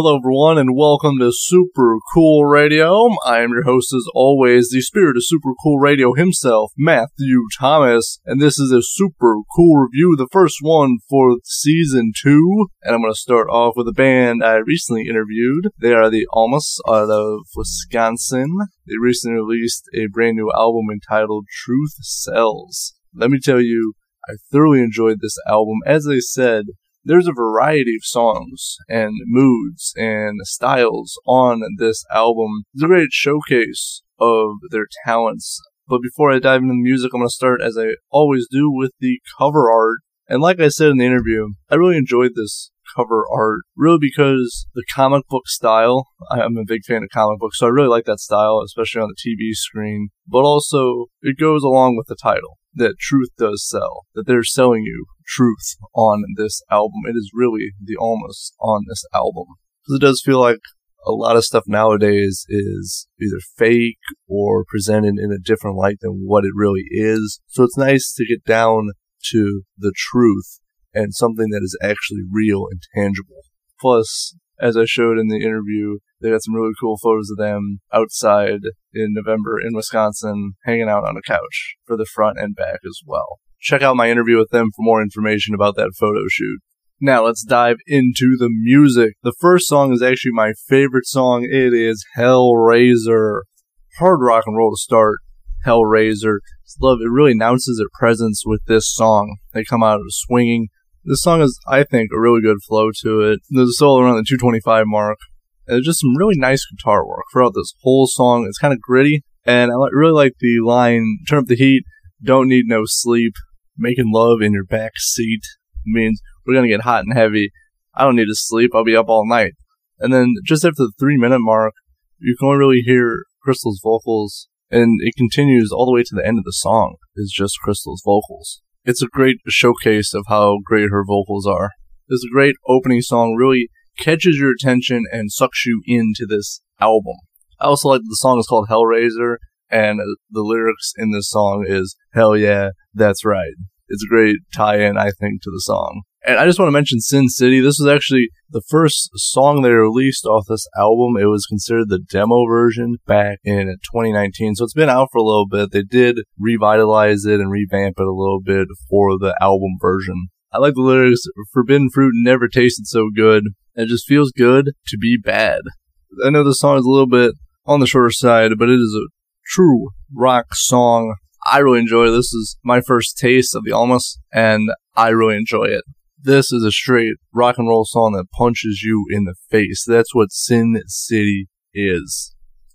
Hello, everyone, and welcome to Super Cool Radio. I am your host, as always, the spirit of Super Cool Radio himself, Matthew Thomas, and this is a super cool review, the first one for season two. And I'm going to start off with a band I recently interviewed. They are the Almas out of Wisconsin. They recently released a brand new album entitled Truth Sells. Let me tell you, I thoroughly enjoyed this album. As I said, there's a variety of songs and moods and styles on this album. It's a great showcase of their talents. But before I dive into the music, I'm going to start, as I always do, with the cover art. And like I said in the interview, I really enjoyed this cover art, really because the comic book style, I'm a big fan of comic books, so I really like that style, especially on the TV screen. But also, it goes along with the title that truth does sell, that they're selling you truth on this album. It is really the Almas on this album. Because it does feel like a lot of stuff nowadays is either fake or presented in a different light than what it really is. So it's nice to get down to the truth and something that is actually real and tangible. Plus, as I showed in the interview, they got some really cool photos of them outside in November in Wisconsin, hanging out on a couch for the front and back as well. Check out my interview with them for more information about that photo shoot. Now let's dive into the music. The first song is actually my favorite song. It is Hellraiser. Hard rock and roll to start. Hellraiser. Love it really announces their presence with this song. They come out swinging. This song is, I think, a really good flow to it. There's a solo around the 225 mark. And there's just some really nice guitar work throughout this whole song. It's kind of gritty. And I really like the line, turn up the heat, don't need no sleep, making love in your back seat means we're to get hot and heavy. I don't need to sleep. I'll be up all night. And then just after the three minute mark, you can only really hear Crystal's vocals and it continues all the way to the end of the song is just Crystal's vocals. It's a great showcase of how great her vocals are. It's a great opening song, really catches your attention and sucks you into this album. I also like that the song is called Hellraiser and the lyrics in this song is hell yeah, that's right. It's a great tie-in, I think, to the song. And I just want to mention Sin City. This was actually the first song they released off this album. It was considered the demo version back in 2019. So it's been out for a little bit. They did revitalize it and revamp it a little bit for the album version. I like the lyrics Forbidden fruit never tasted so good. It just feels good to be bad. I know the song is a little bit on the shorter side, but it is a true rock song. I really enjoy it. This is my first taste of the Almas, and I really enjoy it. This is a straight rock and roll song that punches you in the face. That's what Sin City is.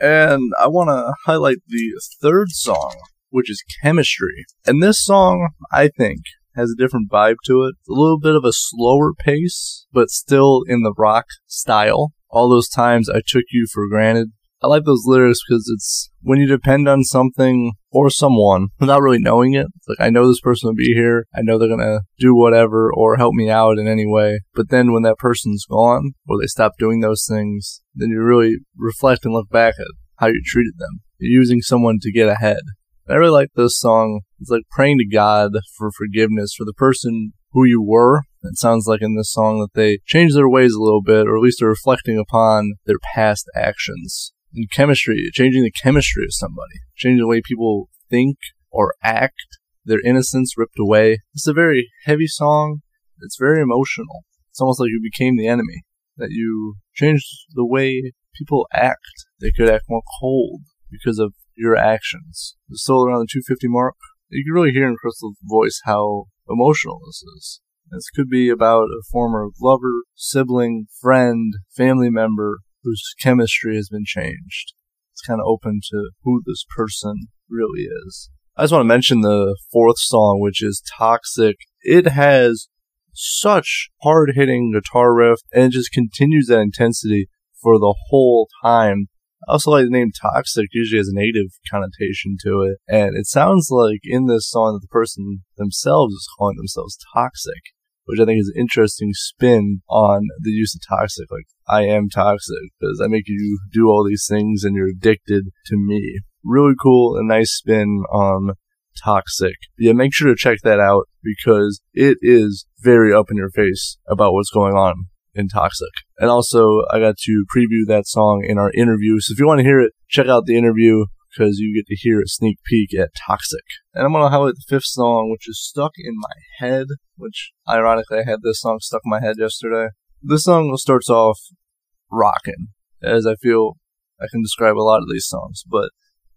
And I want to highlight the third song, which is Chemistry. And this song, I think, has a different vibe to it. A little bit of a slower pace, but still in the rock style. All those times I took you for granted I like those lyrics because it's when you depend on something or someone without really knowing it. It's like I know this person will be here. I know they're gonna do whatever or help me out in any way. But then when that person's gone or they stop doing those things, then you really reflect and look back at how you treated them. You're using someone to get ahead. I really like this song. It's like praying to God for forgiveness for the person who you were. It sounds like in this song that they change their ways a little bit, or at least they're reflecting upon their past actions in chemistry, changing the chemistry of somebody, changing the way people think or act, their innocence ripped away. It's a very heavy song. It's very emotional. It's almost like you became the enemy, that you changed the way people act. They could act more cold because of your actions. It's still around the 250 mark, you can really hear in Crystal's voice how emotional this is. This could be about a former lover, sibling, friend, family member whose chemistry has been changed. It's kind of open to who this person really is. I just want to mention the fourth song, which is Toxic. It has such hard hitting guitar riff and it just continues that intensity for the whole time. I also like the name Toxic, usually has a negative connotation to it. And it sounds like in this song that the person themselves is calling themselves toxic which I think is an interesting spin on the use of toxic. Like, I am toxic because I make you do all these things and you're addicted to me. Really cool and nice spin on toxic. Yeah, make sure to check that out because it is very up in your face about what's going on in toxic. And also, I got to preview that song in our interview. So if you want to hear it, check out the interview because you get to hear a sneak peek at Toxic. And I'm going to highlight the fifth song, which is Stuck in My Head, which ironically I had this song stuck in my head yesterday. This song starts off rocking, as I feel I can describe a lot of these songs, but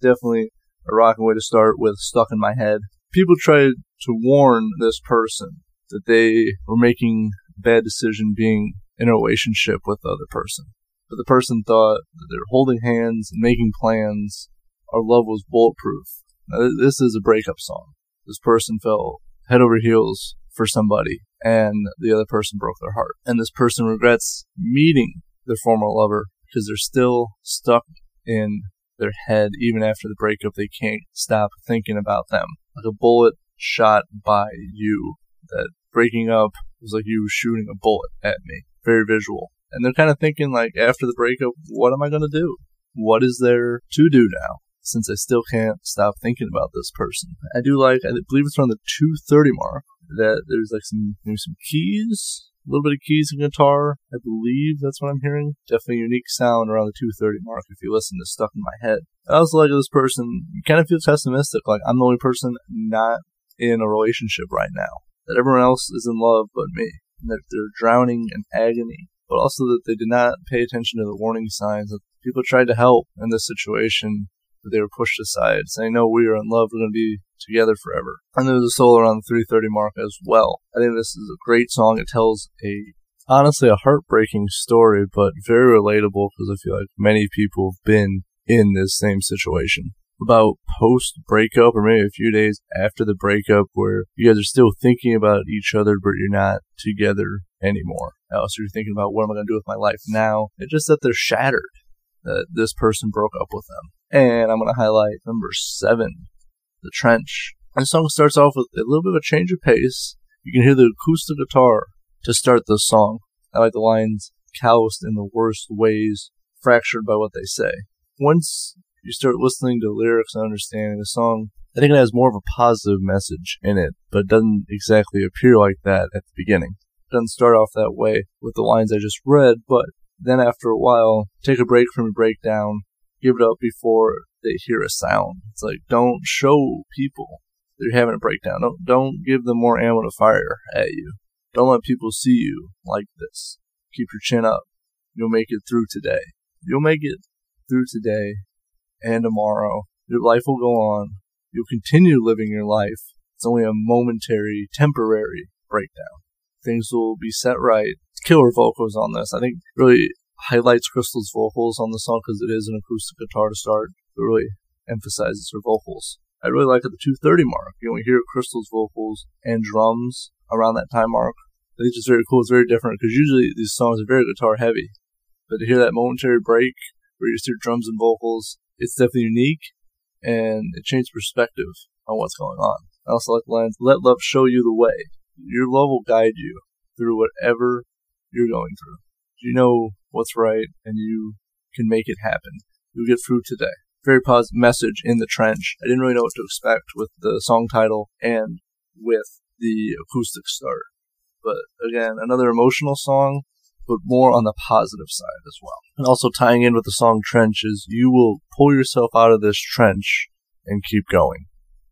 definitely a rocking way to start with Stuck in My Head. People tried to warn this person that they were making bad decision being in a relationship with the other person. But the person thought that they were holding hands and making plans. Our love was bulletproof. Now, this is a breakup song. This person fell head over heels for somebody, and the other person broke their heart. And this person regrets meeting their former lover because they're still stuck in their head even after the breakup. They can't stop thinking about them. Like a bullet shot by you. That breaking up was like you shooting a bullet at me. Very visual. And they're kind of thinking like after the breakup, what am I going to do? What is there to do now? Since I still can't stop thinking about this person. I do like, I believe it's around the 230 mark that there's like some, maybe some keys a little bit of keys and guitar. I believe that's what I'm hearing. Definitely unique sound around the 230 mark if you listen to Stuck in My Head. I also like this person, you kind of feel pessimistic, like I'm the only person not in a relationship right now. That everyone else is in love but me. And that they're drowning in agony. But also that they did not pay attention to the warning signs that people tried to help in this situation but they were pushed aside, saying, No, we are in love, we're going to be together forever. And there's a solo around the 330 mark as well. I think this is a great song. It tells a honestly a heartbreaking story, but very relatable because I feel like many people have been in this same situation. About post breakup or maybe a few days after the breakup where you guys are still thinking about each other but you're not together anymore. Also you're thinking about what am I gonna do with my life now? It's just that they're shattered that this person broke up with them. And I'm gonna highlight number seven, the trench. The song starts off with a little bit of a change of pace. You can hear the acoustic guitar to start the song. I like the lines calloused in the worst ways, fractured by what they say. Once you start listening to lyrics and understanding the song, I think it has more of a positive message in it, but it doesn't exactly appear like that at the beginning. It doesn't start off that way with the lines I just read, but then after a while, take a break from your breakdown, give it up before they hear a sound. It's like don't show people that you're having a breakdown. Don't don't give them more ammo to fire at you. Don't let people see you like this. Keep your chin up. You'll make it through today. You'll make it through today and tomorrow. Your life will go on. You'll continue living your life. It's only a momentary, temporary breakdown. Things will be set right. Killer vocals on this. I think really highlights Crystal's vocals on the song because it is an acoustic guitar to start. It really emphasizes her vocals. I really like at the 230 mark. You know, we hear Crystal's vocals and drums around that time mark. I think it's very cool. It's very different because usually these songs are very guitar heavy. But to hear that momentary break where you just hear drums and vocals, it's definitely unique and it changes perspective on what's going on. I also like the lines, let love show you the way. Your love will guide you through whatever you're going through. You know what's right and you can make it happen. You'll get through today very positive message in the trench. I didn't really know what to expect with the song title and with the acoustic start. But again, another emotional song, but more on the positive side as well. And also tying in with the song Trench is you will pull yourself out of this trench and keep going.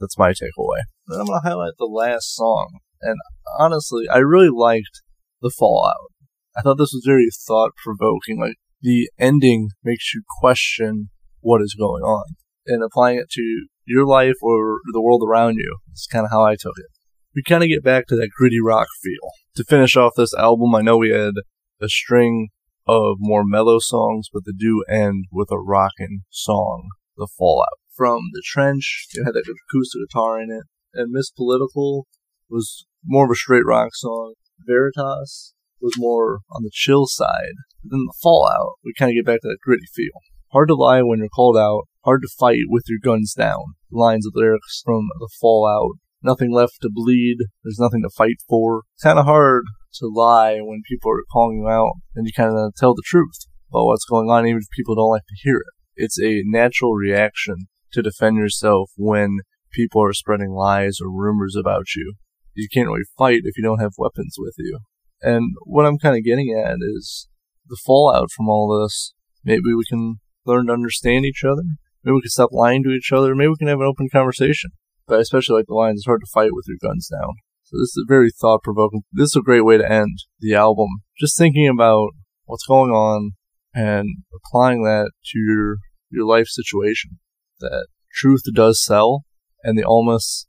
That's my takeaway. Then I'm going to highlight the last song. And honestly, I really liked the Fallout. I thought this was very thought provoking. Like, the ending makes you question what is going on and applying it to your life or the world around you. It's kind of how I took it. We kind of get back to that gritty rock feel. To finish off this album, I know we had a string of more mellow songs, but they do end with a rockin' song, The Fallout. From The Trench, it had that acoustic guitar in it, and Miss Political was more of a straight rock song. Veritas was more on the chill side. But then The Fallout, we kind of get back to that gritty feel. Hard to lie when you're called out, hard to fight with your guns down. Lines of lyrics from the Fallout. Nothing left to bleed, there's nothing to fight for. It's kind of hard to lie when people are calling you out and you kind of tell the truth about what's going on, even if people don't like to hear it. It's a natural reaction to defend yourself when people are spreading lies or rumors about you. You can't really fight if you don't have weapons with you. And what I'm kind of getting at is the fallout from all this. Maybe we can learn to understand each other. Maybe we can stop lying to each other. Maybe we can have an open conversation. But I especially like the lines, it's hard to fight with your guns down. So this is very thought provoking. This is a great way to end the album. Just thinking about what's going on and applying that to your, your life situation. That truth does sell and the Almas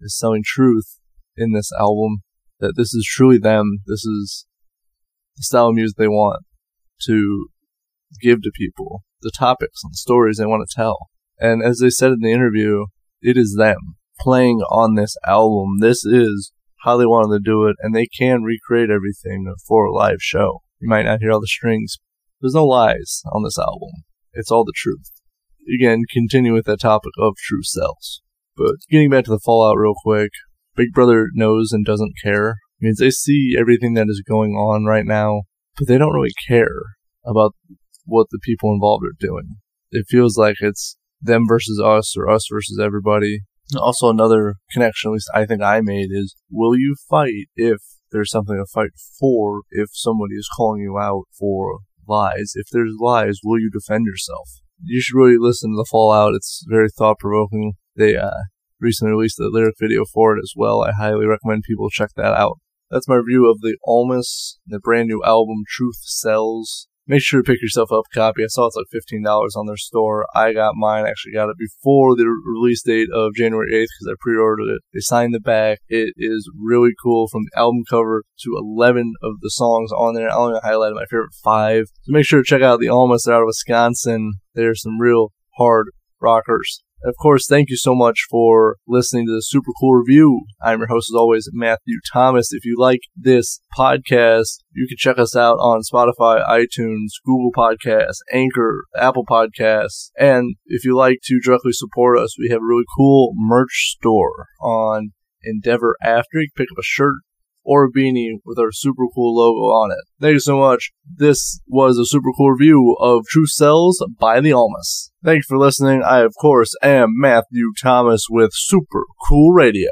is selling truth in this album. That this is truly them. This is the style of music they want to give to people, the topics and the stories they want to tell. And as they said in the interview, it is them playing on this album. This is how they wanted to do it, and they can recreate everything for a live show. You might not hear all the strings. There's no lies on this album. It's all the truth. Again, continue with that topic of Truth Sells. But getting back to the Fallout real quick, Big Brother knows and doesn't care. Means they see everything that is going on right now, but they don't really care about what the people involved are doing. It feels like it's them versus us or us versus everybody. Also, another connection, at least I think I made, is will you fight if there's something to fight for? If somebody is calling you out for lies, if there's lies, will you defend yourself? You should really listen to the Fallout. It's very thought provoking. They uh, recently released a lyric video for it as well. I highly recommend people check that out. That's my review of the Almas, the brand new album Truth Sells make sure to pick yourself up a copy. I saw it's like fifteen dollars on their store. I got mine. Actually, got it before the release date of January eighth because I pre-ordered it. They signed the back. It is really cool from the album cover to eleven of the songs on there. I only highlighted my favorite five. So make sure to check out the Almas. They're out of Wisconsin. They're some real hard rockers. And of course, thank you so much for listening to the super cool review. I'm your host, as always, Matthew Thomas. If you like this podcast, you can check us out on Spotify, iTunes, Google Podcasts, Anchor, Apple Podcasts. And if you like to directly support us, we have a really cool merch store on Endeavor After. You can pick up a shirt, or a beanie with our super cool logo on it. Thank you so much. This was a super cool review of Truth Sells by the Almas. Thanks for listening. I, of course, am Matthew Thomas with Super Cool Radio.